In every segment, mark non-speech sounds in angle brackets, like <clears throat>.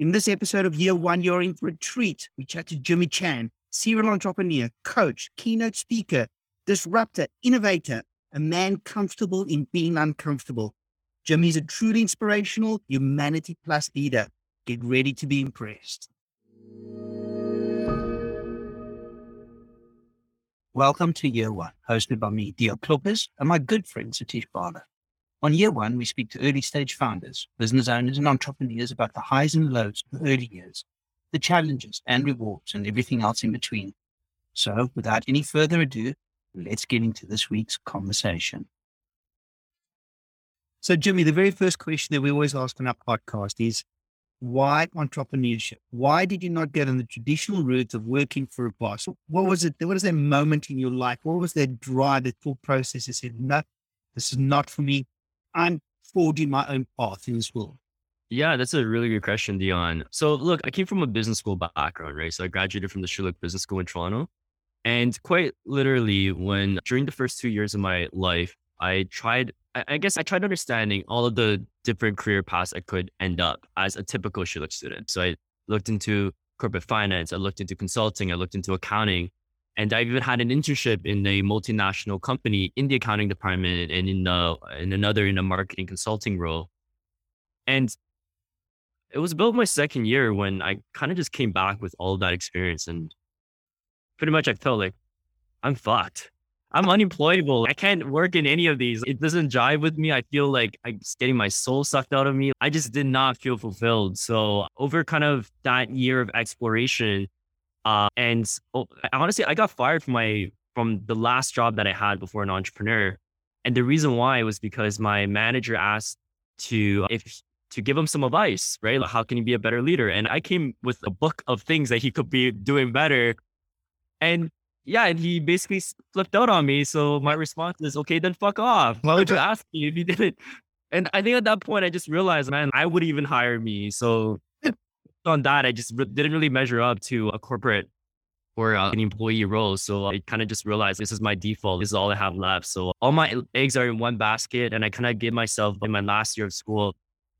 In this episode of Year One, you're in for a treat. We chat to Jimmy Chan, serial entrepreneur, coach, keynote speaker, disruptor, innovator, a man comfortable in being uncomfortable. Jimmy's a truly inspirational humanity plus leader. Get ready to be impressed. Welcome to Year One, hosted by me, Dion Kloppers, and my good friend Satish Bala. On Year One, we speak to early stage founders, business owners, and entrepreneurs about the highs and lows of early years, the challenges and rewards, and everything else in between. So, without any further ado, let's get into this week's conversation. So, Jimmy, the very first question that we always ask on our podcast is why entrepreneurship? Why did you not get on the traditional route of working for a boss? What was it? What was that moment in your life? What was that drive, that thought process that said, no, this is not for me. I'm forging my own path in this world? Yeah, that's a really good question, Dion. So look, I came from a business school background, right? So I graduated from the Schulich Business School in Toronto. And quite literally, when during the first two years of my life, I tried, I guess I tried understanding all of the different career paths I could end up as a typical Schulich student. So I looked into corporate finance, I looked into consulting, I looked into accounting, and I've even had an internship in a multinational company in the accounting department and in the in another in a marketing consulting role. And it was about my second year when I kind of just came back with all that experience and pretty much I felt like I'm fucked. I'm unemployable. I can't work in any of these. It doesn't jive with me. I feel like I'm getting my soul sucked out of me. I just did not feel fulfilled. So over kind of that year of exploration, uh, and oh, honestly, I got fired from my from the last job that I had before an entrepreneur. And the reason why was because my manager asked to if to give him some advice, right? Like, how can he be a better leader? And I came with a book of things that he could be doing better. And yeah, and he basically flipped out on me. So my response is, okay, then fuck off. Why would you ask me if you didn't? And I think at that point, I just realized, man, I would even hire me. So on that, I just re- didn't really measure up to a corporate or uh, an employee role. So I kind of just realized this is my default. This is all I have left. So all my eggs are in one basket. And I kind of give myself in my last year of school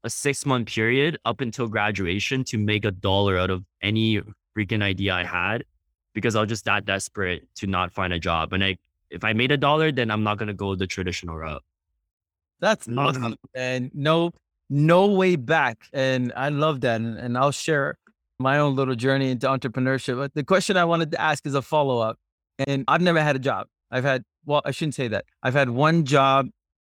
a six month period up until graduation to make a dollar out of any freaking idea I had because I was just that desperate to not find a job. And I, if I made a dollar, then I'm not going to go the traditional route. That's <laughs> awesome. And no, no way back. And I love that. And, and I'll share my own little journey into entrepreneurship. But the question I wanted to ask is a follow up. And I've never had a job. I've had, well, I shouldn't say that. I've had one job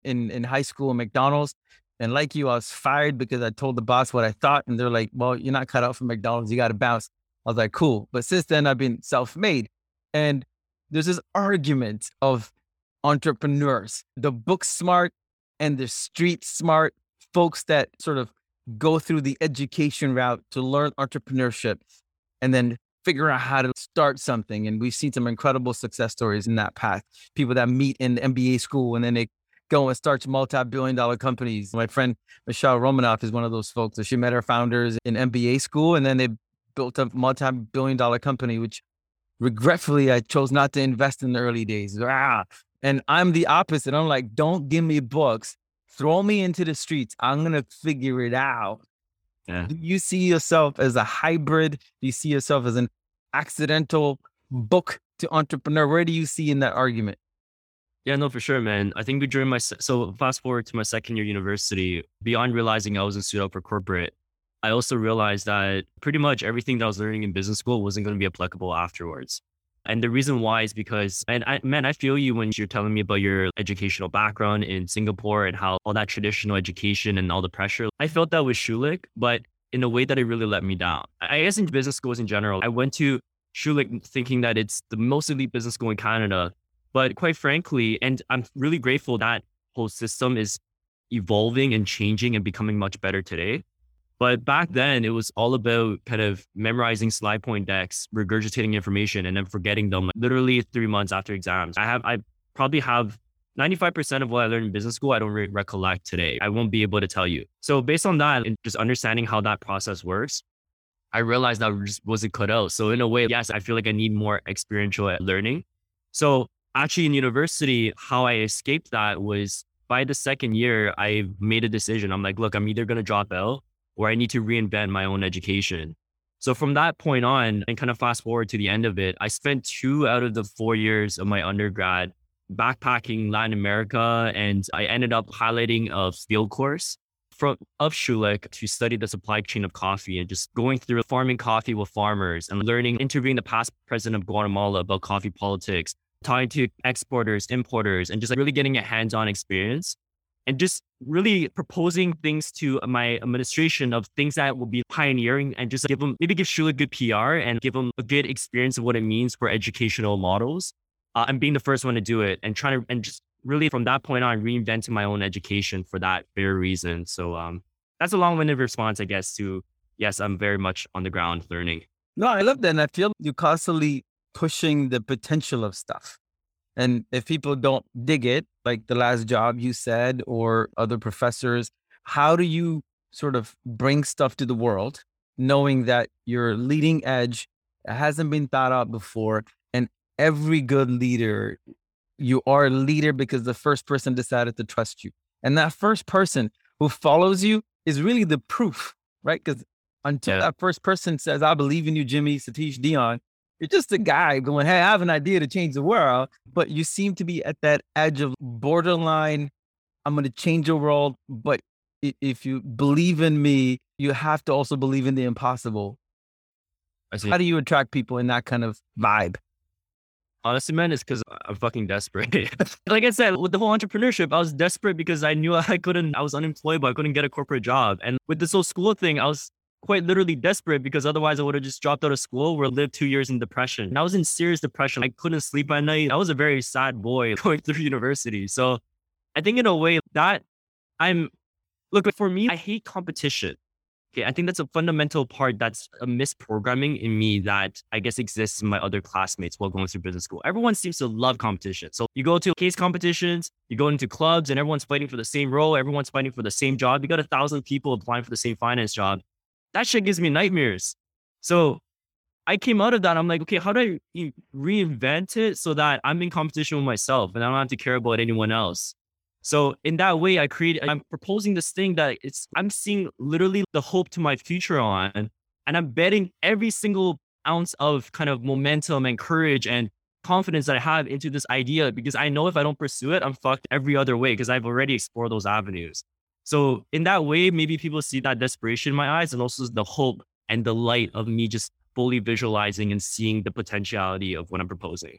in, in high school McDonald's. And like you, I was fired because I told the boss what I thought. And they're like, well, you're not cut out for McDonald's. You got to bounce. I was like, cool. But since then, I've been self made. And there's this argument of entrepreneurs, the book smart and the street smart folks that sort of go through the education route to learn entrepreneurship and then figure out how to start something. And we've seen some incredible success stories in that path. People that meet in MBA school and then they go and start multi-billion dollar companies. My friend Michele Romanow is one of those folks. She met her founders in MBA school and then they built a multi-billion dollar company, which regretfully I chose not to invest in the early days. Ah. And I'm the opposite. I'm like, don't give me books. Throw me into the streets. I'm gonna figure it out. Yeah. Do you see yourself as a hybrid? Do you see yourself as an accidental book to entrepreneur? Where do you see in that argument? Yeah, no, for sure, man. I think during my so fast forward to my second year university, beyond realizing I wasn't suited up for corporate, I also realized that pretty much everything that I was learning in business school wasn't going to be applicable afterwards. And the reason why is because, and I, man, I feel you when you're telling me about your educational background in Singapore and how all that traditional education and all the pressure. I felt that with Schulich, but in a way that it really let me down. I guess in business schools in general, I went to Schulich thinking that it's the most elite business school in Canada. But quite frankly, and I'm really grateful that whole system is evolving and changing and becoming much better today. But back then, it was all about kind of memorizing slide point decks, regurgitating information, and then forgetting them literally three months after exams. I have, I probably have 95% of what I learned in business school, I don't re- recollect today. I won't be able to tell you. So, based on that and just understanding how that process works, I realized that just wasn't cut out. So, in a way, yes, I feel like I need more experiential learning. So, actually, in university, how I escaped that was by the second year, I made a decision. I'm like, look, I'm either going to drop out or I need to reinvent my own education. So from that point on, and kind of fast forward to the end of it, I spent two out of the four years of my undergrad backpacking Latin America, and I ended up highlighting a field course from of Schulich to study the supply chain of coffee and just going through farming coffee with farmers and learning, interviewing the past president of Guatemala about coffee politics, talking to exporters, importers, and just like really getting a hands-on experience and just really proposing things to my administration of things that will be pioneering and just give them maybe give Schulich good PR and give them a good experience of what it means for educational models. Uh, and being the first one to do it and trying to and just really from that point on reinventing my own education for that very reason. So um, that's a long-winded response, I guess, to yes, I'm very much on the ground learning. No, I love that. And I feel you're constantly pushing the potential of stuff. And if people don't dig it, like the last job you said, or other professors, how do you sort of bring stuff to the world, knowing that you're leading edge, hasn't been thought out before, and every good leader, you are a leader because the first person decided to trust you. And that first person who follows you is really the proof, right? Because until yeah. that first person says, I believe in you, Jimmy, Satish, Dion, you're just a guy going, Hey, I have an idea to change the world. But you seem to be at that edge of borderline. I'm going to change the world. But if you believe in me, you have to also believe in the impossible. I see. How do you attract people in that kind of vibe? Honestly, man, it's because I'm fucking desperate. <laughs> like I said, with the whole entrepreneurship, I was desperate because I knew <laughs> I couldn't, I was unemployed, but I couldn't get a corporate job. And with this whole school thing, I was quite literally desperate because otherwise I would have just dropped out of school or lived two years in depression. And I was in serious depression. I couldn't sleep at night. I was a very sad boy <laughs> going through university. So I think in a way that I'm, look, for me, I hate competition. Okay, I think that's a fundamental part that's a misprogramming in me that I guess exists in my other classmates while going through business school. Everyone seems to love competition. So you go to case competitions, you go into clubs, and everyone's fighting for the same role, everyone's fighting for the same job. You got a thousand people applying for the same finance job that shit gives me nightmares. So I came out of that. I'm like, okay, how do I reinvent it so that I'm in competition with myself and I don't have to care about anyone else? So in that way, I create, I'm proposing this thing that it's, I'm seeing literally the hope to my future on, and I'm betting every single ounce of kind of momentum and courage and confidence that I have into this idea because I know if I don't pursue it, I'm fucked every other way because I've already explored those avenues. So in that way, maybe people see that desperation in my eyes and also the hope and the light of me just fully visualizing and seeing the potentiality of what I'm proposing.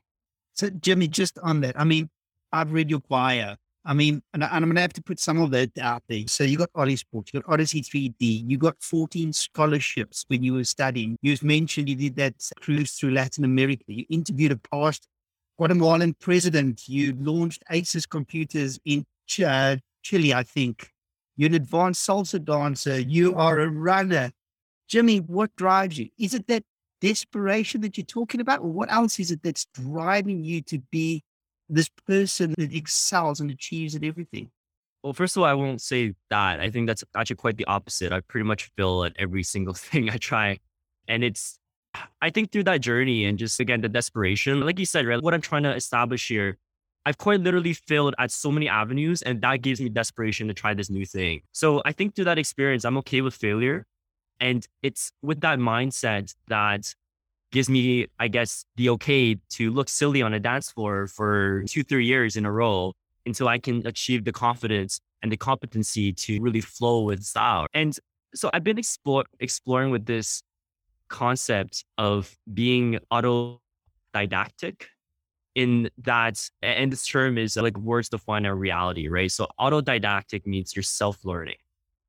So Jimmy, just on that, I mean, I've read your bio. I mean, and, I'm going to have to put some of that out there. So you got Odyssey Sports, you got Odyssey 3D, you got 14 scholarships when you were studying. You've mentioned you did that cruise through Latin America. You interviewed a past Guatemalan president. You launched Asus Computers in uh, Chile, I think. You're an advanced salsa dancer. You are a runner. Jimmy, what drives you? Is it that desperation that you're talking about? Or what else is it that's driving you to be this person that excels and achieves at everything? Well, first of all, I won't say that. I think that's actually quite the opposite. I pretty much fail at every single <laughs> thing I try. And it's, I think through that journey and just again, the desperation, like you said, right? What I'm trying to establish here I've quite literally failed at so many avenues, and that gives me desperation to try this new thing. So I think through that experience, I'm okay with failure. And it's with that mindset that gives me, I guess, the okay to look silly on a dance floor for two, three years in a row until I can achieve the confidence and the competency to really flow with style. And so I've been explore, exploring with this concept of being autodidactic in that, and this term is like words to define our reality, right? So autodidactic means you're self-learning,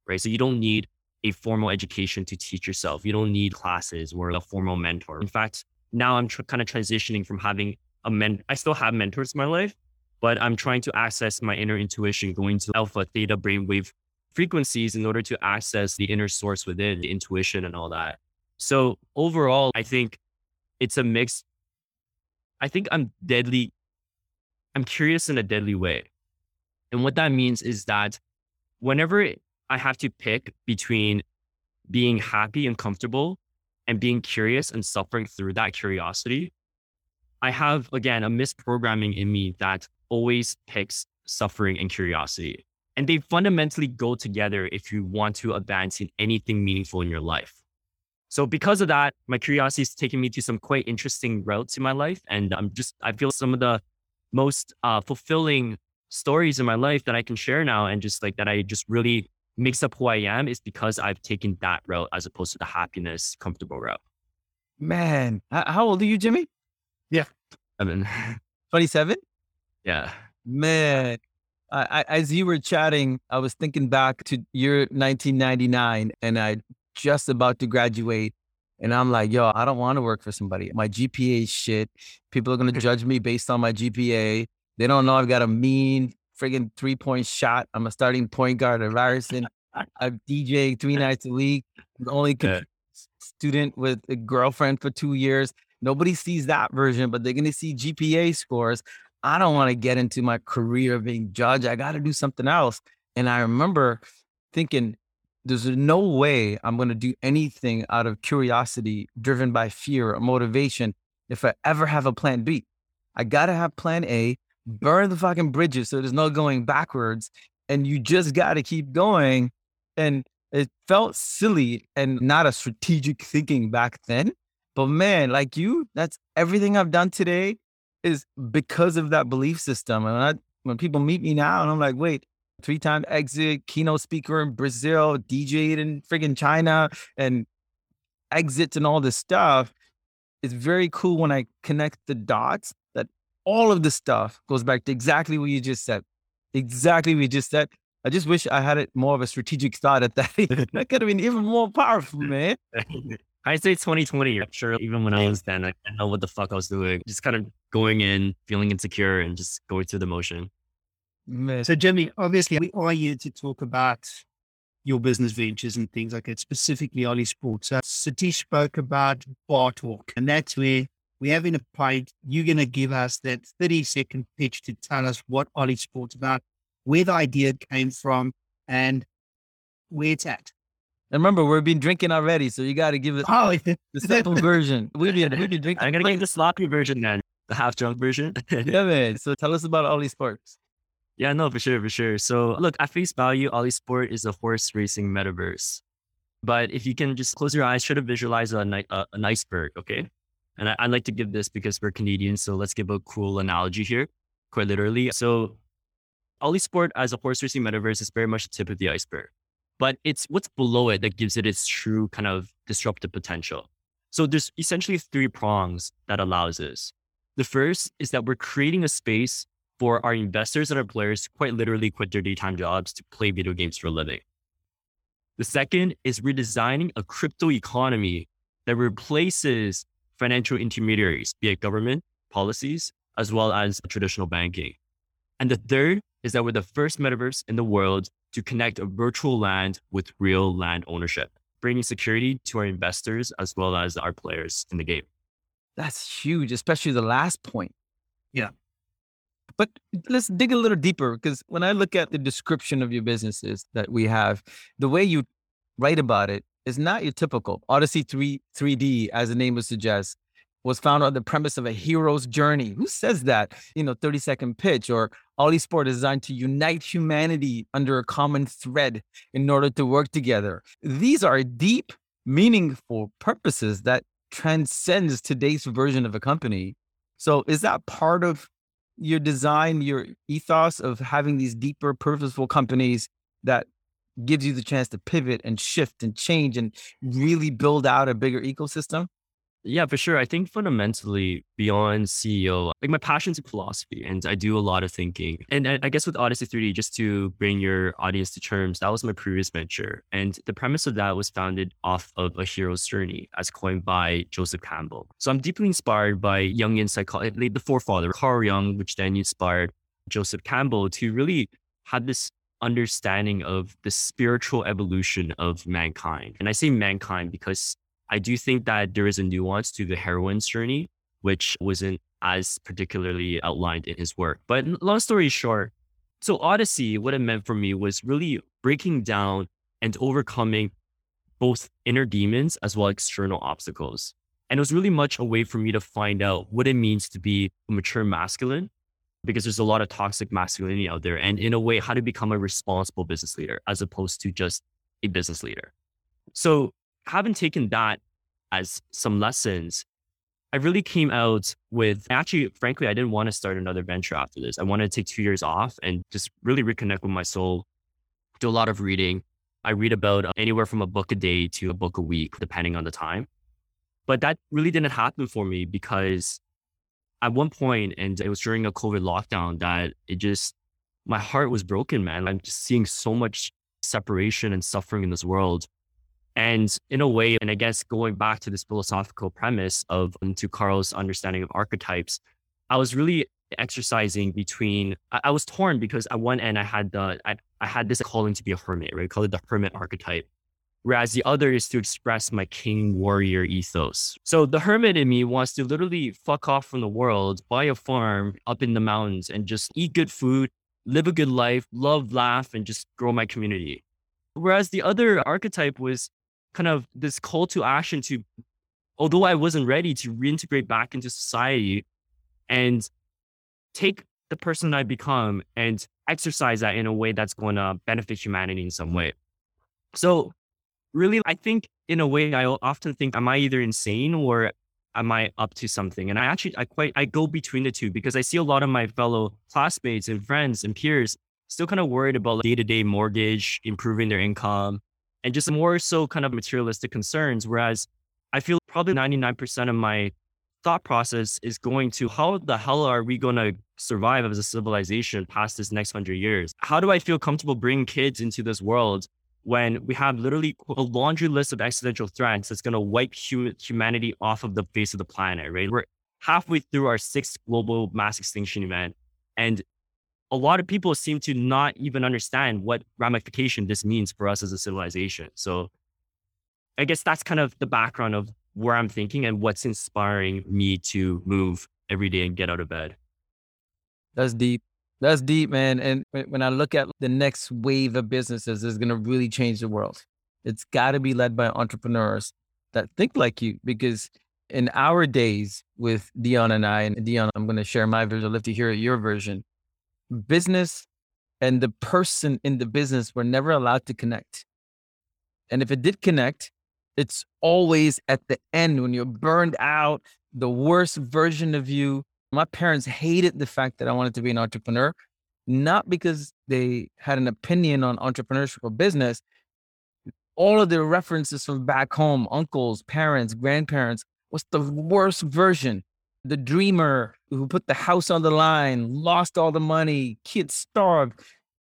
right? So you don't need a formal education to teach yourself. You don't need classes or a formal mentor. In fact, now I'm tr- kind of transitioning from having a men. I still have mentors in my life, but I'm trying to access my inner intuition, going to alpha, theta, brainwave frequencies in order to access the inner source within, the intuition and all that. So overall, I think it's a mix I think I'm deadly, I'm curious in a deadly way. And what that means is that whenever I have to pick between being happy and comfortable and being curious and suffering through that curiosity, I have, again, a misprogramming in me that always picks suffering and curiosity. And they fundamentally go together if you want to advance in anything meaningful in your life. So because of that, my curiosity is taking me to some quite interesting routes in my life. And I'm just, I feel some of the most uh, fulfilling stories in my life that I can share now and just like that I just really mix up who I am is because I've taken that route as opposed to the happiness, comfortable route. Man, how old are you, Jimmy? Yeah. I mean, 27? Yeah. Man, I, I, as you were chatting, I was thinking back to year 1999 and I just about to graduate. And I'm like, yo, I don't want to work for somebody. My GPA is shit. People are going <laughs> to judge me based on my GPA. They don't know I've got a mean friggin' three point shot. I'm a starting point guard at Ryerson. I've DJ three <laughs> nights a week. I'm the only yeah. student with a girlfriend for two years. Nobody sees that version, but they're going to see GPA scores. I don't want to get into my career being judged. I got to do something else. And I remember thinking, there's no way I'm going to do anything out of curiosity, driven by fear or motivation, if I ever have a plan B. I got to have plan A, burn the fucking bridges so there's no going backwards. And you just got to keep going. And it felt silly and not a strategic thinking back then. But man, like you, that's everything I've done today is because of that belief system. And I, when people meet me now and I'm like, wait, three time exit, keynote speaker in Brazil, DJed in friggin' China, and exits and all this stuff. It's very cool when I connect the dots that all of the stuff goes back to exactly what you just said. Exactly what you just said. I just wish I had it more of a strategic thought at that. <laughs> that could have been even more powerful, <laughs> man. I say 2020. I'm sure even when I was then, I didn't know what the fuck I was doing. Just kind of going in, feeling insecure, and just going through the motion. So, Jimmy, obviously, we are here to talk about your business ventures and things like that, specifically OlySports. So Satish spoke about Bar Talk, and that's where we have in a point. You're going to give us that 30 second pitch to tell us what OlySports about, where the idea came from, and where it's at. And remember, we've been drinking already, so you got to give it oh, <laughs> the simple version. We've been, we've been <laughs> drinking. I'm going to give the sloppy version then, the half drunk version. yeah, man. <laughs> So tell us about OlySports. Yeah, no, for sure, for sure. So look, at face value, Sport is a horse racing metaverse. But if you can just close your eyes, try to visualize a, a, an iceberg, okay? And I, I like to give this because we're Canadians, so let's give a cool analogy here, quite literally. So Sport as a horse racing metaverse is very much the tip of the iceberg but it's what's below it that gives it its true kind of disruptive potential. So there's essentially three prongs that allows this. The first is that we're creating a space for our investors and our players to quite literally quit their daytime jobs to play video games for a living. The second is redesigning a crypto economy that replaces financial intermediaries, be it government, policies, as well as traditional banking. And the third is that we're the first metaverse in the world to connect a virtual land with real land ownership, bringing security to our investors as well as our players in the game. That's huge, especially the last point. Yeah. But let's dig a little deeper because when I look at the description of your businesses that we have, the way you write about it is not your typical Odyssey 3 3D, as the name would suggest was found on the premise of a hero's journey. Who says that? You know, 30 second pitch or OlySport is designed to unite humanity under a common thread in order to work together. These are deep, meaningful purposes that transcends today's version of a company. So is that part of your design, your ethos of having these deeper, purposeful companies that gives you the chance to pivot and shift and change and really build out a bigger ecosystem? Yeah, for sure. I think fundamentally beyond CEO, like my passion's in philosophy and I do a lot of thinking. And I guess with Odyssey 3D, just to bring your audience to terms, that was my previous venture. And the premise of that was founded off of a hero's journey as coined by Joseph Campbell. So I'm deeply inspired by Jungian psychology, eh, the forefather, Carl Jung, which then inspired Joseph Campbell to really have this understanding of the spiritual evolution of mankind. And I say mankind because I do think that there is a nuance to the heroine's journey, which wasn't as particularly outlined in his work. But long story short, so Odyssey, what it meant for me was really breaking down and overcoming both inner demons as well as external obstacles. And it was really much a way for me to find out what it means to be a mature masculine because there's a lot of toxic masculinity out there. And in a way, how to become a responsible business leader as opposed to just a business leader. So, having taken that as some lessons, I really came out with actually, frankly, I didn't want to start another venture after this. I wanted to take two years off and just really reconnect with my soul, do a lot of reading. I read about uh, anywhere from a book a day to a book a week, depending on the time. But that really didn't happen for me because at one point, and it was during a COVID lockdown, that it just, my heart was broken, man. I'm just seeing so much separation and suffering in this world. And in a way, and I guess going back to this philosophical premise of um, to Carl's understanding of archetypes, I was really exercising between I, I was torn because at one end I had the I, I had this calling to be a hermit, right? Call it the hermit archetype. Whereas the other is to express my king warrior ethos. So the hermit in me wants to literally fuck off from the world, buy a farm up in the mountains and just eat good food, live a good life, love, laugh, and just grow my community. Whereas the other archetype was kind of this call to action to, although I wasn't ready to reintegrate back into society and take the person I become and exercise that in a way that's going to benefit humanity in some way. So, really, I think in a way, I often think, am I either insane or am I up to something? And I actually, I quite, I go between the two because I see a lot of my fellow classmates and friends and peers still kind of worried about day to day mortgage, improving their income, and just more so kind of materialistic concerns. Whereas I feel probably 99% of my thought process is going to how the hell are we going to survive as a civilization past this next hundred years? How do I feel comfortable bringing kids into this world when we have literally a laundry list of existential threats that's going to wipe hu- humanity off of the face of the planet, right? We're halfway through our sixth global mass extinction event. And a lot of people seem to not even understand what ramification this means for us as a civilization. So I guess that's kind of the background of where I'm thinking and what's inspiring me to move every day and get out of bed. That's deep. That's deep, man. And when I look at the next wave of businesses is going to really change the world. It's got to be led by entrepreneurs that think like you because in our days with Dion and I, and Dion, I'm going to share my version. I'd love to hear your version business and the person in the business were never allowed to connect. And if it did connect, it's always at the end when you're burned out, the worst version of you. My parents hated the fact that I wanted to be an entrepreneur, not because they had an opinion on entrepreneurship or business. All of their references from back home, uncles, parents, grandparents, was the worst version the dreamer who put the house on the line, lost all the money, kids starved.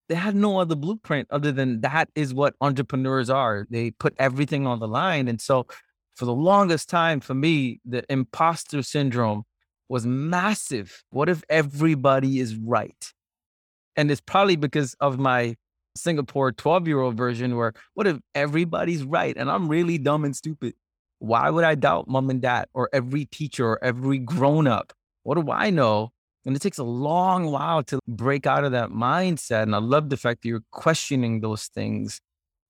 They had no other blueprint other than that is what entrepreneurs are. They put everything on the line. And so, for the longest time, for me, the imposter syndrome was massive. What if everybody is right? And it's probably because of my Singapore 12 year old version where what if everybody's right and I'm really dumb and stupid? Why would I doubt mom and dad or every teacher or every grown up? What do I know? And it takes a long while to break out of that mindset. And I love the fact that you're questioning those things.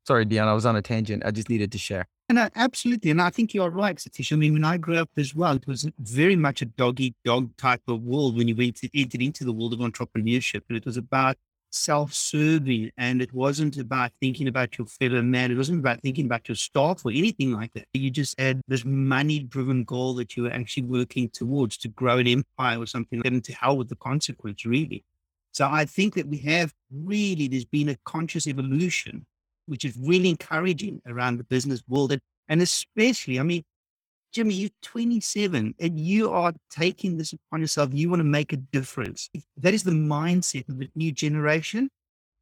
Sorry, Dion, I was on a tangent. I just needed to share. And I, absolutely. And I think you're right, Satish. I mean, when I grew up as well, it was very much a dog eat dog type of world when you went to, entered into the world of entrepreneurship. And it was about self-serving and it wasn't about thinking about your fellow man. It wasn't about thinking about your staff or anything like that. You just had this money-driven goal that you were actually working towards to grow an empire or something, and to hell with the consequence, really. So I think that we have really, there's been a conscious evolution, which is really encouraging around the business world. And, and especially, I mean, Jimmy, you're 27 and you are taking this upon yourself. You want to make a difference. That is the mindset of the new generation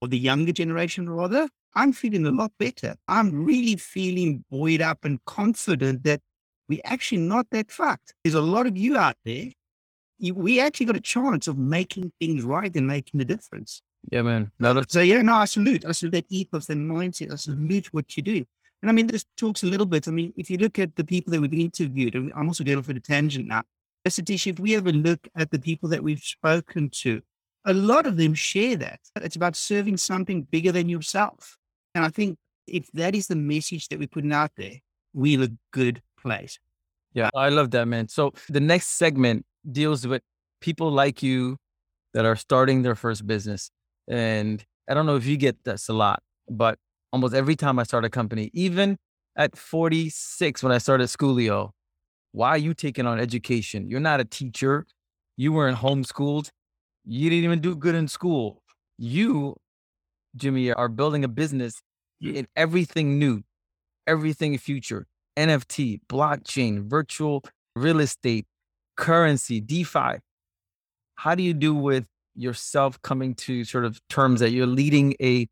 or the younger generation, rather. I'm feeling a lot better. I'm really feeling buoyed up and confident that we're actually not that fucked. There's a lot of you out there. You, we actually got a chance of making things right and making a difference. Yeah, man. No, so, yeah, no, I salute. I salute that ethos, that mindset. I salute what you do. And I mean, this talks a little bit. I mean, if you look at the people that we've interviewed, and I'm also going for the tangent now. Satish, if we ever look at the people that we've spoken to, a lot of them share that. It's about serving something bigger than yourself. And I think if that is the message that we're putting out there, we're a good place. Yeah, I love that, man. So the next segment deals with people like you that are starting their first business. And I don't know if you get this a lot, but almost every time I start a company, even at 46 when I started Schoolio, why are you taking on education? You're not a teacher. You weren't homeschooled. You didn't even do good in school. You, Jimmy, are building a business in everything new, everything future, NFT, blockchain, virtual real estate, currency, DeFi. How do you do with yourself coming to sort of terms that you're leading a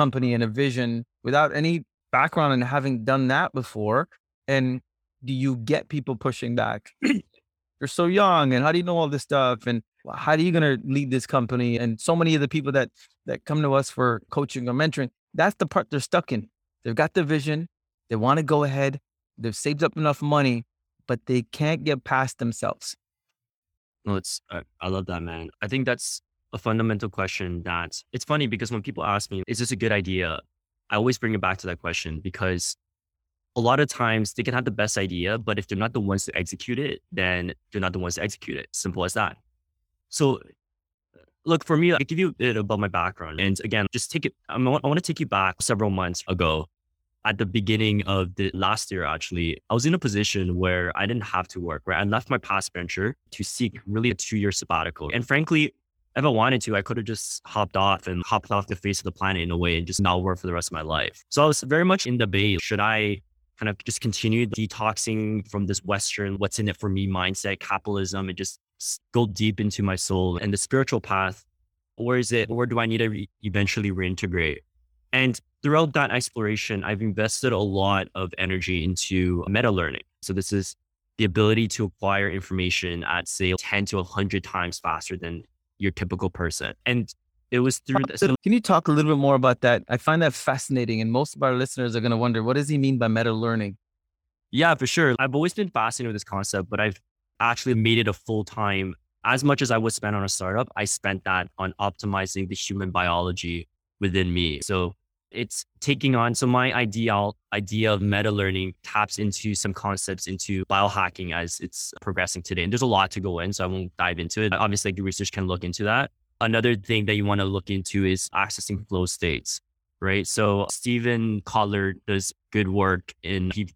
company and a vision without any background and having done that before? And do you get people pushing back? <clears throat> you're so young and how do you know all this stuff? And how are you going to lead this company? And so many of the people that, that come to us for coaching or mentoring, that's the part they're stuck in. They've got the vision. They want to go ahead. They've saved up enough money, but they can't get past themselves. No, it's I, I love that, man. I think that's a fundamental question that it's funny because when people ask me, is this a good idea? I always bring it back to that question because a lot of times they can have the best idea, but if they're not the ones to execute it, then they're not the ones to execute it. Simple as that. So look, for me, I give you a bit about my background. And again, just take it, I want to take you back several months ago at the beginning of the last year, actually, I was in a position where I didn't have to work, right? I left my past venture to seek really a two year sabbatical. And frankly, I wanted to, I could have just hopped off and hopped off the face of the planet in a way and just not work for the rest of my life. So I was very much in debate. Should I kind of just continue detoxing from this Western, what's in it for me mindset, capitalism, and just go deep into my soul and the spiritual path? Or is it, or do I need to re- eventually reintegrate? And throughout that exploration, I've invested a lot of energy into meta learning. So this is the ability to acquire information at say 10 to 100 times faster than your typical person. And it was through this. Can you talk a little bit more about that? I find that fascinating. And most of our listeners are going to wonder, what does he mean by meta learning? Yeah, for sure. I've always been fascinated with this concept, but I've actually made it a full time. As much as I would spend on a startup, I spent that on optimizing the human biology within me. So it's taking on so my ideal idea of meta learning taps into some concepts into biohacking as it's progressing today and there's a lot to go in so i won't dive into it. Obviously the research can look into that. Another thing that you want to look into is accessing flow states right? So Steven Kotler does good work and he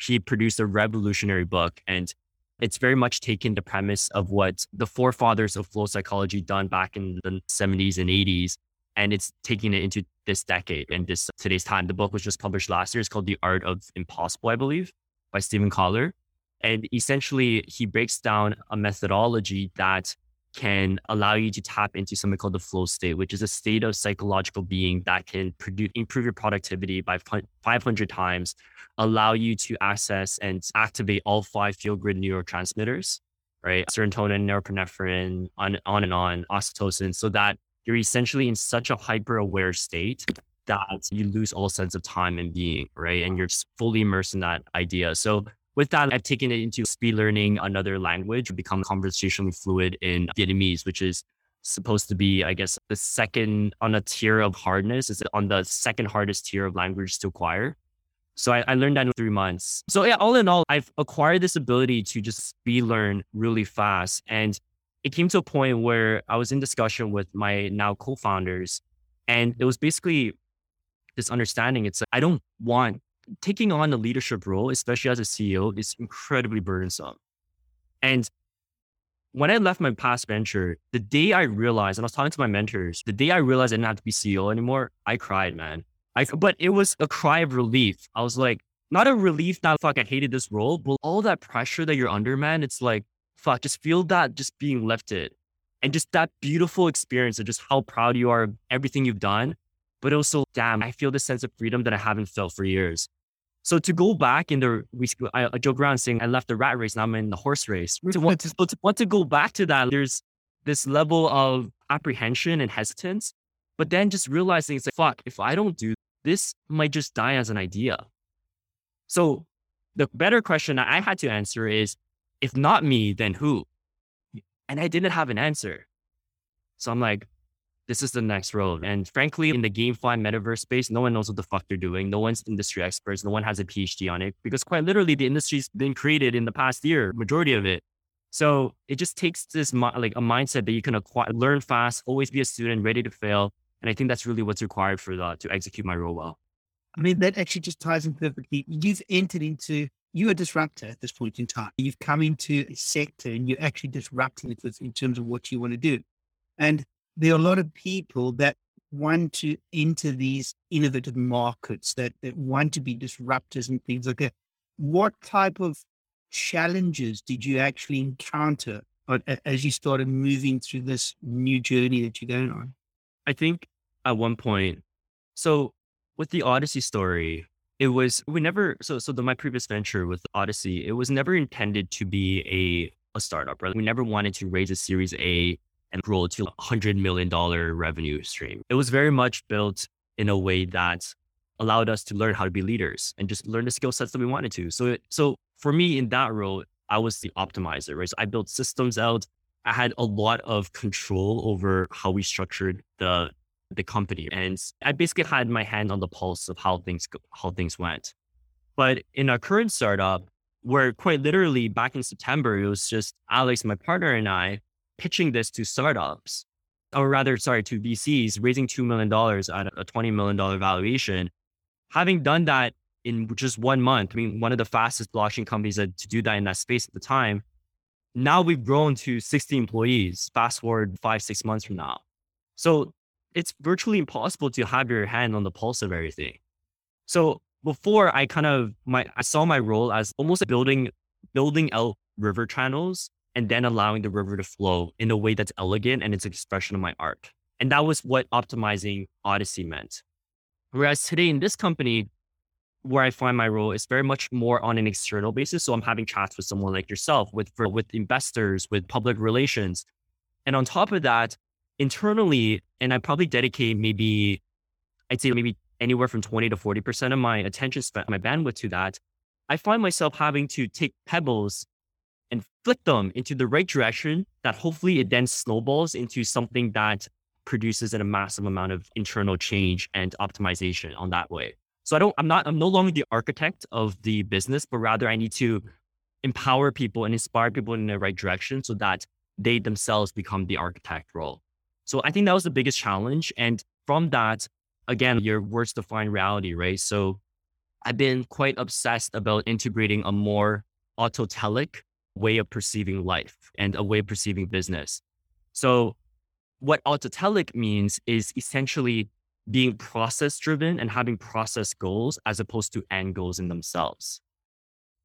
he produced a revolutionary book and it's very much taken the premise of what the forefathers of flow psychology done back in the 70s and 80s and it's taking it into this decade and this today's time. The book was just published last year. It's called The Art of Impossible, I believe, by Steven Kotler. And essentially, he breaks down a methodology that can allow you to tap into something called the flow state, which is a state of psychological being that can produce, improve your productivity by 500 times, allow you to access and activate all five feel good neurotransmitters, right? Serotonin, norepinephrine, on, on and on, oxytocin, so that you're essentially in such a hyper aware state that you lose all sense of time and being, right? And you're just fully immersed in that idea. So with that, I've taken it into speed learning another language, become conversationally fluid in Vietnamese, which is supposed to be, I guess, the second on a tier of hardness. Is on the second hardest tier of language to acquire. So I, I, learned that in three months. So yeah, all in all, I've acquired this ability to just speed learn really fast. And it came to a point where I was in discussion with my now co-founders, and it was basically this understanding. It's like, I don't want taking on a leadership role, especially as a CEO, is incredibly burdensome. And when I left my past venture, the day I realized, and I was talking to my mentors, the day I realized I didn't have to be CEO anymore, I cried, man. I, but it was a cry of relief. I was like, not a relief that fuck I hated this role, but all that pressure that you're under, man. It's like fuck, just feel that just being lifted and just that beautiful experience of just how proud you are of everything you've done. But also, damn, I feel this sense of freedom that I haven't felt for years. So to go back in the, we, I, I joke around saying I left the rat race, now I'm in the horse race. <laughs> to, want, to, to want to go back to that, there's this level of apprehension and hesitance, but then just realizing it's like, fuck, if I don't do this, might just die as an idea. So the better question I had to answer is if not me, then who? And I didn't have an answer. So I'm like, this is the next road. And frankly, in the GameFi metaverse space, no one knows what the fuck they're doing. No one's industry experts. No one has a PhD on it because quite literally the industry's been created in the past year, majority of it. So it just takes this like a mindset that you can acquire, learn fast, always be a student, ready to fail. And I think that's really what's required for that to execute my role well. I mean, that actually just ties in perfectly. You've entered into, you're a disruptor at this point in time. You've come into a sector and you're actually disrupting it in terms of what you want to do. And there are a lot of people that want to enter these innovative markets, that, that want to be disruptors and things like that. What type of challenges did you actually encounter as you started moving through this new journey that you're going on? I think at one point, so with the Odyssey story, it was we never so so the, my previous venture with Odyssey, it was never intended to be a a startup, right? We never wanted to raise a Series A and grow to a hundred million dollar revenue stream. It was very much built in a way that allowed us to learn how to be leaders and just learn the skill sets that we wanted to. So it, so for me in that role, I was the optimizer, right? So I built systems out. I had a lot of control over how we structured the the company, and I basically had my hand on the pulse of how things how things went. But in our current startup, where quite literally back in September, it was just Alex, my partner, and I pitching this to startups, or rather, sorry, to VCs, raising two million dollars at a twenty million dollar valuation. Having done that in just one month. I mean, one of the fastest blockchain companies to do that in that space at the time. Now we've grown to 60 employees, fast forward five, six months from now. So it's virtually impossible to have your hand on the pulse of everything. So before I kind of my I saw my role as almost building building out river channels and then allowing the river to flow in a way that's elegant and it's an expression of my art. And that was what optimizing Odyssey meant. Whereas today in this company, where I find my role is very much more on an external basis. So I'm having chats with someone like yourself, with with investors, with public relations, and on top of that, internally, and I probably dedicate maybe, I'd say maybe anywhere from twenty to forty percent of my attention spent, my bandwidth to that. I find myself having to take pebbles and flick them into the right direction. That hopefully it then snowballs into something that produces a massive amount of internal change and optimization on that way. So I don't, I'm not, I'm no longer the architect of the business, but rather I need to empower people and inspire people in the right direction so that they themselves become the architect role. So I think that was the biggest challenge. And from that, again, your words define reality, right? So I've been quite obsessed about integrating a more autotelic way of perceiving life and a way of perceiving business. So what autotelic means is essentially being process driven and having process goals as opposed to end goals in themselves.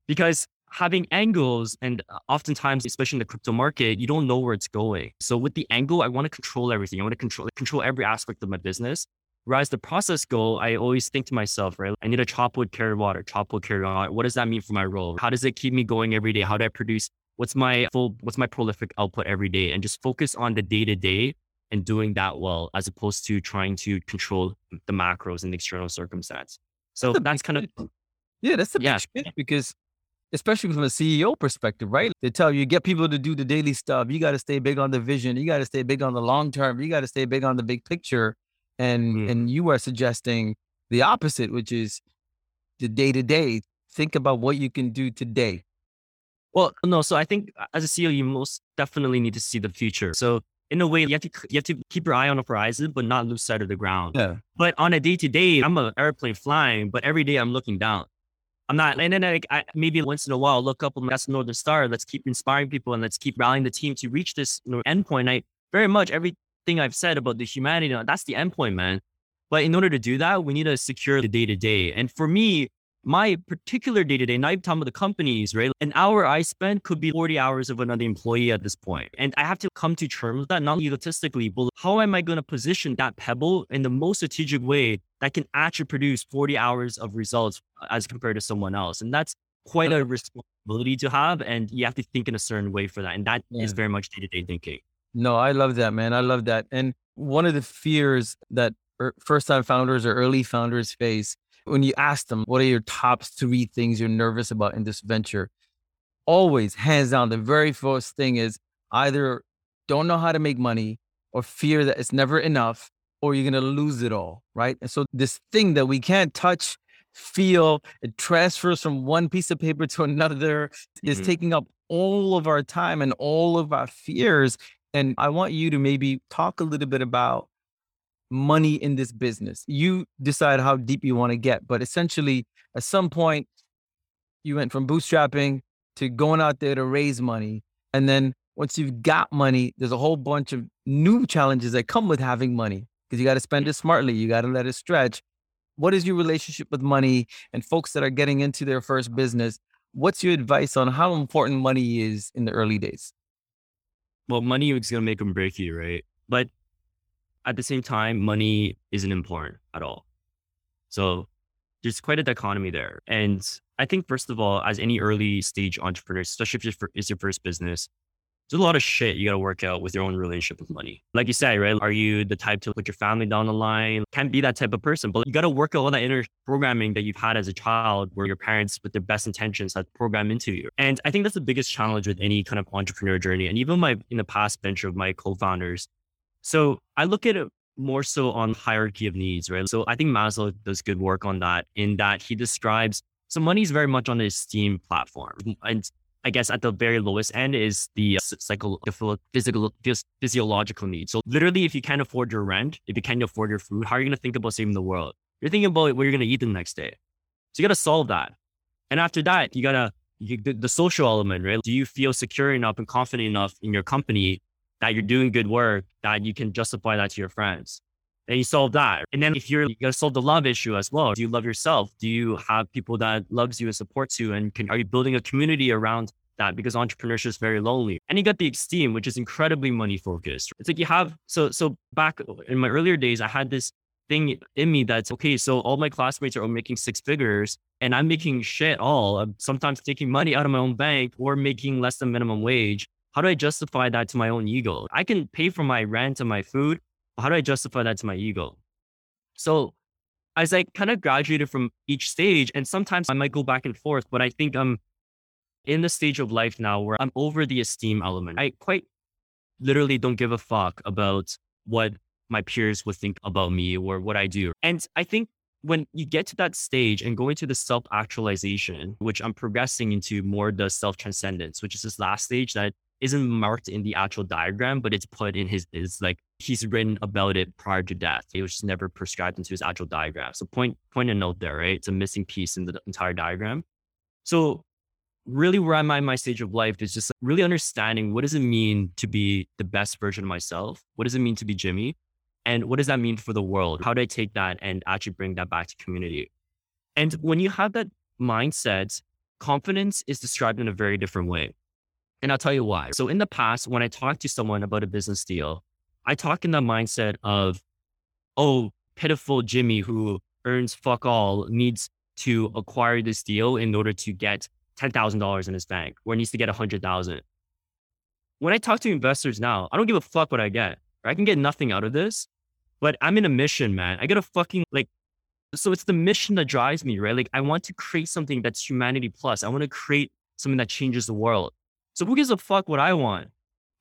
Because having angles and uh, oftentimes, especially in the crypto market, you don't know where it's going. So with the angle, I want to control everything. I want to control control every aspect of my business. Whereas the process goal, I always think to myself, right? I need a chop wood, carry water, chop wood, carry water. What does that mean for my role? How does it keep me going every day? How do I produce? What's my full, what's my prolific output every day? And just focus on the day to day and doing that well, as opposed to trying to control the macros and the external circumstance. So that's, that's kind of yeah, that's the yeah. because especially from a CEO perspective, right? They tell you get people to do the daily stuff. You got to stay big on the vision. You got to stay big on the long term. You got to stay big on the big picture. And mm. and you are suggesting the opposite, which is the day to day. Think about what you can do today. Well, no. So I think uh, as a CEO, you most definitely need to see the future. So in a way, you have to you have to keep your eye on the horizon, but not lose sight of the ground. Yeah. But on a day to day, I'm an airplane flying, but every day I'm looking down. I'm not, and then I, I, maybe once in a while I'll look up and that's the Northern Star. Let's keep inspiring people and let's keep rallying the team to reach this endpoint. I very much everything I've said about the humanity, uh, that's the endpoint, man. But in order to do that, we need to secure the day to day. And for me, my particular day to day, not even talking about the companies, right? An hour I spend could be 40 hours of another employee at this point. And I have to come to terms with that, not egotistically, but how am I going to position that pebble in the most strategic way that can actually produce 40 hours of results uh, as compared to someone else? And that's quite a responsibility to have. And you have to think in a certain way for that. And that yeah. is very much day to day thinking. No, I love that, man. I love that. And one of the fears that er, first time founders or early founders face when you ask them, what are your top three things you're nervous about in this venture? Always, hands down, the very first thing is either don't know how to make money or fear that it's never enough or you're going to lose it all. Right. And so, this thing that we can't touch feel. It transfers from one piece of paper <laughs> to another. It's Mhm. taking up all of our time and all of our fears. And I want you to maybe talk a little bit about money in this business. You decide how deep you want to get, but essentially, at some point, you went from bootstrapping to going out there to raise money. And then once you've got money, there's a whole bunch of new challenges that come with having money because you got to spend it smartly. You got to let it stretch. What is your relationship with money and folks that are getting into their first business? What's your advice on how important money is in the early days? well, money is going to make them break you, right? But at the same time, money isn't important at all. So there's quite a dichotomy there. And I think, first of all, as any early stage entrepreneur, especially if it's your, it's your first business, there's a lot of shit you got to work out with your own relationship with money. Like you said, right? Are you the type to put your family down the line? Can't be that type of person, but you got to work out all that inner programming that you've had as a child where your parents, with their best intentions, had programmed into you. And I think that's the biggest challenge with any kind of entrepreneur journey. And even my, in the past venture of my co-founders. So I look at it more so on hierarchy of needs, right? So I think Maslow does good work on that in that he describes so money is very much on the esteem platform. And I guess at the very lowest end is the uh, psycho, the physical, physiological needs. So literally, if you can't afford your rent, if you can't afford your food, how are you going to think about saving the world? You're thinking about what you're going to eat the next day. So you got to solve that. And after that, you got to, the, the social element, right? Do you feel secure enough and confident enough in your company that you're doing good work that you can justify that to your friends? And you solve that. And then if you're, you got to solve the love issue as well. Do you love yourself? Do you have people that loves you and supports you? And can, are you building a community around that? Because entrepreneurship is very lonely. And you got the esteem, which is incredibly money focused. It's like you have, so, so back in my earlier days, I had this thing in me that's okay. So all my classmates are making six figures and I'm making shit all. I'm sometimes taking money out of my own bank or making less than minimum wage. How do I justify that to my own ego? I can pay for my rent and my food. How do I justify that to my ego? So as I kind of graduated from each stage, and sometimes I might go back and forth, but I think I'm in the stage of life now where I'm over the esteem element. I quite literally don't give a fuck about what my peers would think about me or what I do. And I think when you get to that stage and go into the self actualization, which I'm progressing into more the self transcendence, which is this last stage that isn't marked in the actual diagram, but it's put in his, is like he's written about it prior to death. It was just never prescribed into his actual diagram. So point, point a note there, right? It's a missing piece in the entire diagram. So really where I'm at in my stage of life is just really understanding what does it mean to be the best version of myself? What does it mean to be Jimmy? And what does that mean for the world? How do I take that and actually bring that back to community? And when you have that mindset, confidence is described in a very different way. And I'll tell you why. So in the past, when I talk to someone about a business deal, I talk in the mindset of, oh, pitiful Jimmy who earns fuck all needs to acquire this deal in order to get $10,000 in his bank or needs to get 100,000. When I talk to investors now, I don't give a fuck what I get. I can get nothing out of this, but I'm in a mission, man. I got a fucking like, so it's the mission that drives me, right? Like I want to create something that's humanity plus. I want to create something that changes the world. So who gives a fuck what I want?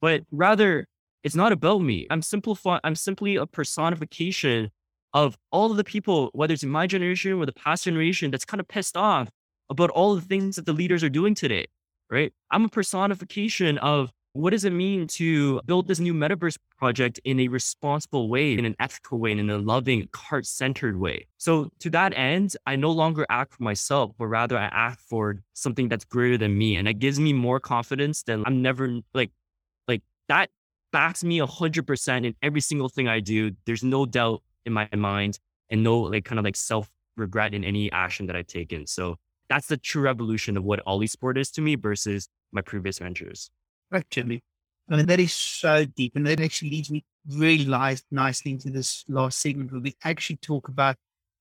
But rather, it's not about me. I'm simplifying. I'm simply a personification of all of the people, whether it's in my generation or the past generation, that's kind of pissed off about all the things that the leaders are doing today, right? I'm a personification of what does it mean to build this new metaverse project in a responsible way, in an ethical way, and in a loving, heart centered way. So, to that end, I no longer act for myself, but rather I act for something that's greater than me. And that gives me more confidence than I'm never like, like that backs me 100% in every single thing I do. There's no doubt in my mind and no like kind of like self regret in any action that I've taken. So, that's the true revolution of what OlySport is to me versus my previous ventures. Actually, I mean, that is so deep. And that actually leads me really nice, nicely into this last segment where we actually talk about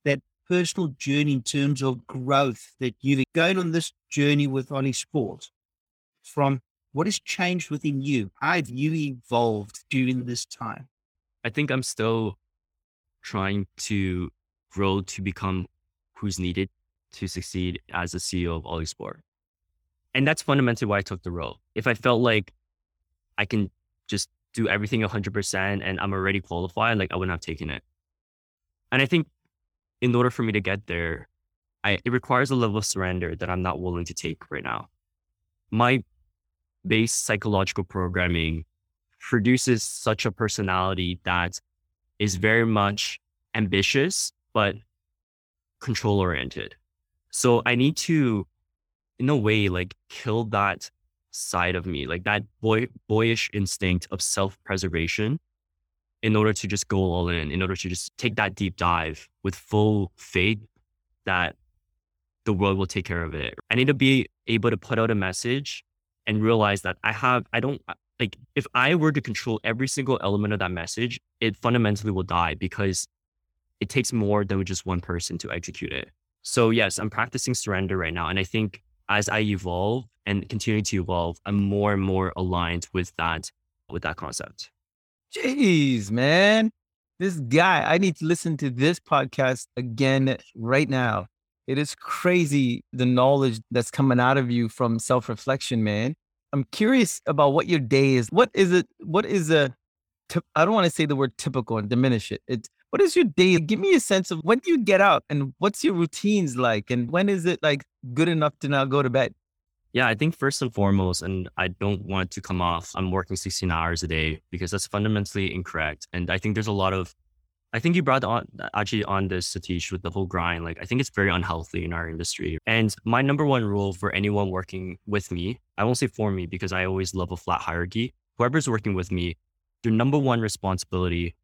that personal journey in terms of growth that you've going on this journey with OlySport from what has changed within you? How have you evolved during this time? I think I'm still trying to grow to become who's needed to succeed as a CEO of OlySport. And that's fundamentally why I took the role. If I felt like I can just do everything 100% and I'm already qualified, like I wouldn't have taken it. And I think in order for me to get there, I, it requires a level of surrender that I'm not willing to take right now. My base psychological programming produces such a personality that is very much ambitious, but control oriented. So I need to, in a way, like kill that side of me, like that boy, boyish instinct of self preservation in order to just go all in, in order to just take that deep dive with full faith that the world will take care of it. I need to be able to put out a message and realize that I have, I don't, like, if I were to control every single element of that message, it fundamentally will die because it takes more than just one person to execute it. So, yes, I'm practicing surrender right now. And I think as I evolve and continue to evolve, I'm more and more aligned with that, with that concept. Jeez, man. This guy, I need to listen to this podcast again right now. It is crazy the knowledge that's coming out of you from self reflection, man. I'm curious about what your day is. What is it? What is a, I don't want to say the word typical and diminish it. It's, what is your day? Give me a sense of when do you get out and what's your routines like? And when is it like good enough to now go to bed? Yeah, I think first and foremost, and I don't want to come off, I'm working 16 hours a day because that's fundamentally incorrect. And I think there's a lot of, I think you brought on actually on this Satish with the whole grind. Like I think it's very unhealthy in our industry. And my number one rule for anyone working with me, I won't say for me because I always love a flat hierarchy. Whoever's working with me, their number one responsibility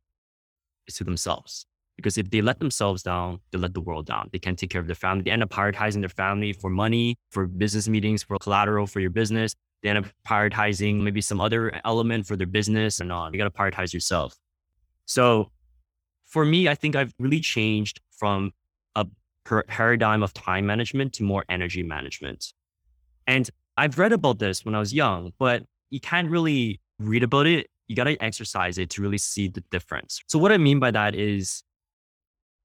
is to themselves. Because if they let themselves down, they let the world down. They can't take care of their family. They end up prioritizing their family for money, for business meetings, for collateral for your business. They end up prioritizing maybe some other element for their business and on. You got to prioritize yourself. So for me, I think I've really changed from a paradigm of time management to more energy management. And I've read about this when I was young, but you can't really read about it. You got to exercise it to really see the difference. So what I mean by that is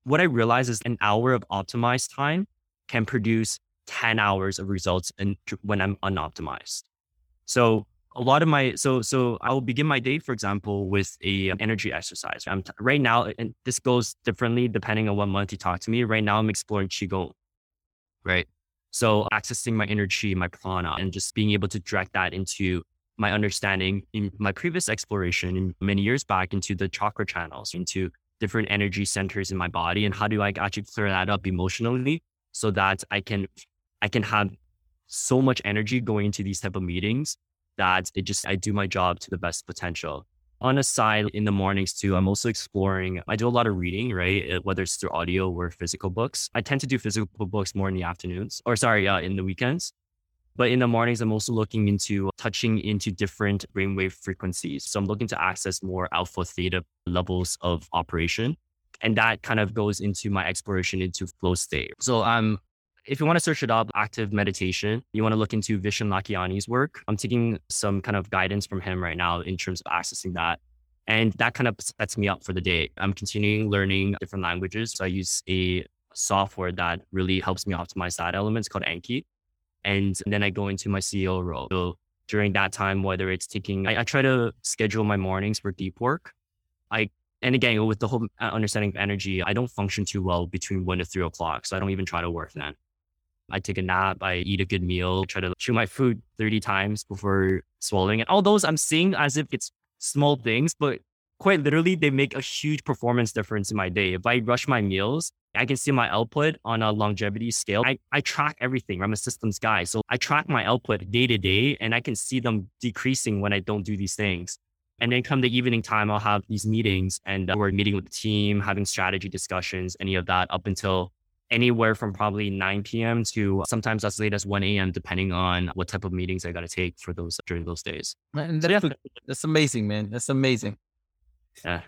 what I realize is an hour of optimized time can produce 10 hours of results in, when I'm unoptimized. So a lot of my so so I will begin my day, for example, with a um, energy exercise. I'm t- right now, and this goes differently depending on what month you talk to me. Right now, I'm exploring qigong, right? So accessing my energy, my prana, and just being able to direct that into my understanding in my previous exploration many years back into the chakra channels, into different energy centers in my body and how do I actually clear that up emotionally so that I can I can have so much energy going into these type of meetings that it just I do my job to the best potential. On a side, in the mornings too, I'm also exploring. I do a lot of reading, right? Uh, whether it's through audio or physical books. I tend to do physical books more in the afternoons, or sorry, uh, in the weekends. But in the mornings, I'm also looking into touching into different brainwave frequencies. So I'm looking to access more alpha theta levels of operation. And that kind of goes into my exploration into flow state. So um, if you want to search it up, active meditation, you want to look into Vishen Lakhiani's work. I'm taking some kind of guidance from him right now in terms of accessing that. And that kind of sets me up for the day. I'm continuing learning different languages. So I use a software that really helps me optimize that element. It's called Anki. And then I go into my CEO role. So during that time, whether it's taking, I, I try to schedule my mornings for deep work. I and again, with the whole uh, understanding of energy, I don't function too well between one to three o'clock. So I don't even try to work then. I take a nap, I eat a good meal, try to chew my food 30 times before swallowing it. All those I'm seeing as if it's small things, but quite literally, they make a huge performance difference in my day. If I rush my meals, I can see my output on a longevity scale. I, I track everything. I'm a systems guy. So I track my output day to day and I can see them decreasing when I don't do these things. And then come the evening time, I'll have these meetings and uh, we're meeting with the team, having strategy discussions, any of that up until anywhere from probably 9 p.m. to sometimes as late as 1 a.m., depending on what type of meetings I got to take for those during those days. And that's, so, yeah. that's amazing, man. That's amazing. Yeah.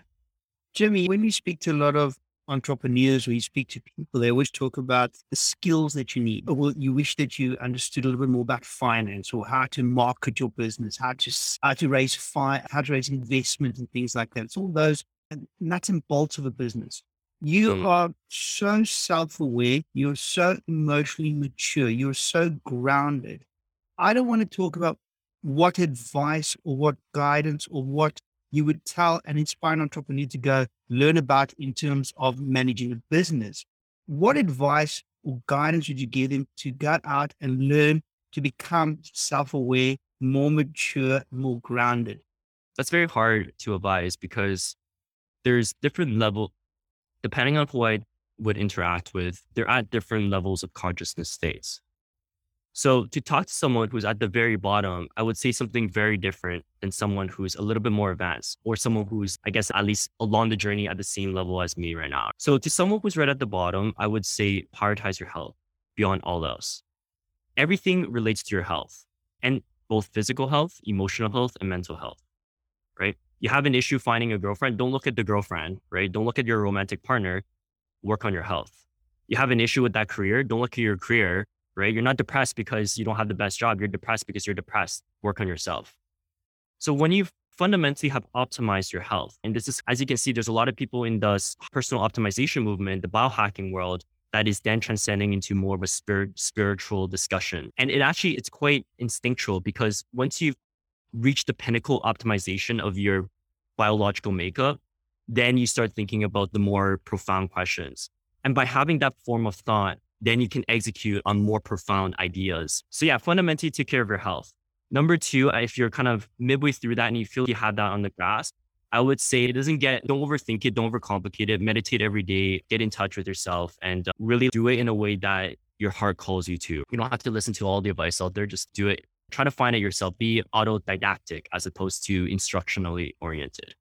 Jimmy, when you speak to a lot of entrepreneurs or you speak to people, they always talk about the skills that you need. Or you wish that you understood a little bit more about finance or how to market your business, how to how to raise fi- how to raise investment and things like that. It's all those nuts and bolts of a business. You mm. are so self-aware. You're so emotionally mature. You're so grounded. I don't want to talk about what advice or what guidance or what you would tell an inspiring entrepreneur to go learn about in terms of managing a business. What advice or guidance would you give them to get out and learn to become self-aware, more mature, more grounded? That's very hard to advise because there's different level, depending on who I would interact with, they're at different levels of consciousness states. So to talk to someone who's at the very bottom, I would say something very different than someone who's a little bit more advanced or someone who's, I guess, at least along the journey at the same level as me right now. So to someone who's right at the bottom, I would say prioritize your health beyond all else. Everything relates to your health and both physical health, emotional health, and mental health, right? You have an issue finding a girlfriend, don't look at the girlfriend, right? Don't look at your romantic partner, work on your health. You have an issue with that career, don't look at your career, right? You're not depressed because you don't have the best job. You're depressed because you're depressed. Work on yourself. So when you fundamentally have optimized your health, and this is, as you can see, there's a lot of people in the personal optimization movement, the biohacking world, that is then transcending into more of a spirit, spiritual discussion. And it actually, it's quite instinctual because once you've reached the pinnacle optimization of your biological makeup, then you start thinking about the more profound questions. And by having that form of thought, then you can execute on more profound ideas. So yeah, fundamentally take care of your health. Number two, uh, if you're kind of midway through that and you feel you have that on the grasp, I would say it doesn't get, don't overthink it, don't overcomplicate it, meditate every day, get in touch with yourself and uh, really do it in a way that your heart calls you to. You don't have to listen to all the advice out there, just do it. Try to find it yourself, be autodidactic as opposed to instructionally oriented.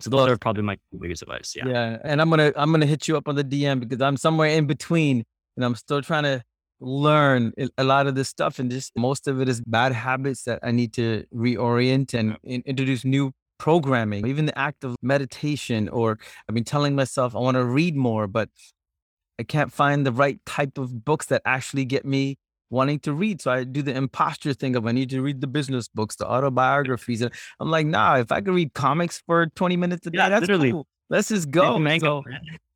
So those are probably my biggest advice. Yeah. Yeah. And I'm gonna I'm gonna hit you up on the DM because I'm somewhere in between and I'm still trying to learn a lot of this stuff. And just most of it is bad habits that I need to reorient and in, introduce new programming, even the act of meditation, or I've been telling myself I want to read more, but I can't find the right type of books that actually get me wanting to read. So I do the imposter thing of I need to read the business books, the autobiographies. And I'm like, nah, if I could read comics for 20 minutes a day, yeah, that's literally. Cool. Let's just go. So,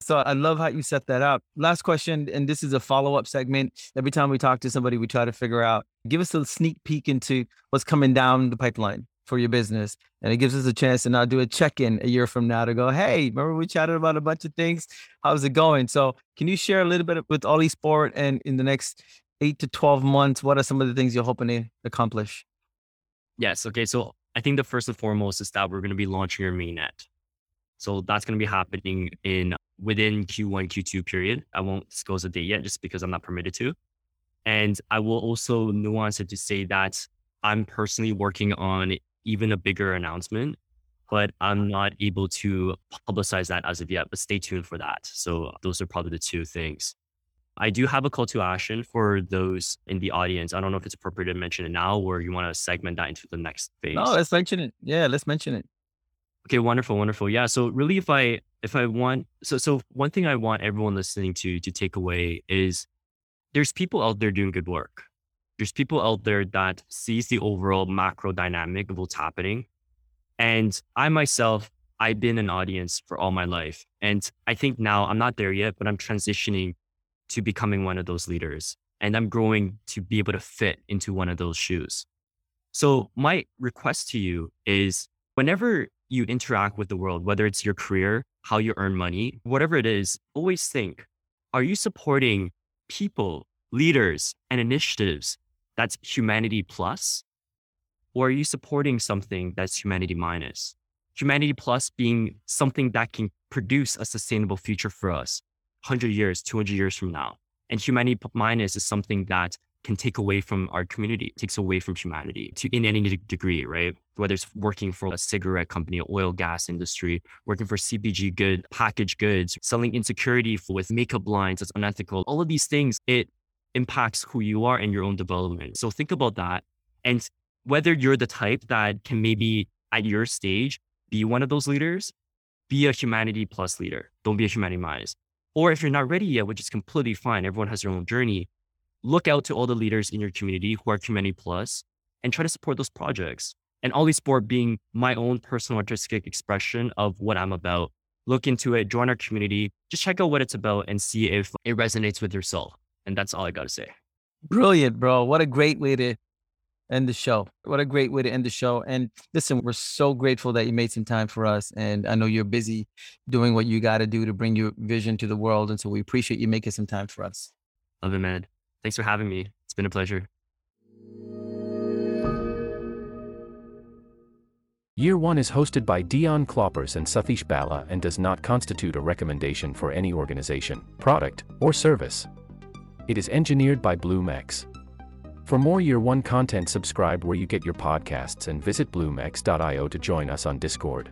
so I love how you set that up. Last question, and this is a follow up segment. Every time we talk to somebody, we try to figure out, give us a sneak peek into what's coming down the pipeline for your business. And it gives us a chance to now do a check in a year from now to go, hey, remember we chatted about a bunch of things? How's it going? So, can you share a little bit with OlySport and in the next eight to 12 months, what are some of the things you're hoping to accomplish? Yes. Okay. So, I think the first and foremost is that we're going to be launching our mainnet. So that's going to be happening in within Q1, Q2 period. I won't disclose the date yet just because I'm not permitted to. And I will also nuance it to say that I'm personally working on even a bigger announcement, but I'm not able to publicize that as of yet, but stay tuned for that. So those are probably the two things. I do have a call to action for those in the audience. I don't know if it's appropriate to mention it now or you want to segment that into the next phase. No, let's mention it. Yeah, let's mention it. Okay, wonderful, wonderful. Yeah. So really if I if I want so so one thing I want everyone listening to to take away is there's people out there doing good work. There's people out there that sees the overall macro dynamic of what's happening. And I myself, I've been an audience for all my life. And I think now I'm not there yet, but I'm transitioning to becoming one of those leaders. And I'm growing to be able to fit into one of those shoes. So my request to you is whenever you interact with the world, whether it's your career, how you earn money, whatever it is, always think are you supporting people, leaders, and initiatives that's humanity plus? Or are you supporting something that's humanity minus? Humanity plus being something that can produce a sustainable future for us 100 years, 200 years from now. And humanity minus is something that can take away from our community, takes away from humanity to in any degree, right? Whether it's working for a cigarette company, oil gas industry, working for CPG good, packaged goods, selling insecurity with makeup lines that's unethical. All of these things, it impacts who you are and your own development. So think about that. And whether you're the type that can maybe at your stage be one of those leaders, be a humanity plus leader. Don't be a humanity minus. Or if you're not ready yet, which is completely fine, everyone has their own journey, look out to all the leaders in your community who are Community Plus and try to support those projects. And OlySport being my own personal artistic expression of what I'm about. Look into it, join our community, just check out what it's about and see if it resonates with your soul. And that's all I got to say. Brilliant, bro. What a great way to end the show. What a great way to end the show. And listen, we're so grateful that you made some time for us. And I know you're busy doing what you got to do to bring your vision to the world. And so we appreciate you making some time for us. Love it, man. Thanks for having me. It's been a pleasure. Year 1 is hosted by Dion Kloppers and Satish Bala and does not constitute a recommendation for any organization, product, or service. It is engineered by BloomX. For more Year 1 content subscribe where you get your podcasts and visit bloomx.io to join us on Discord.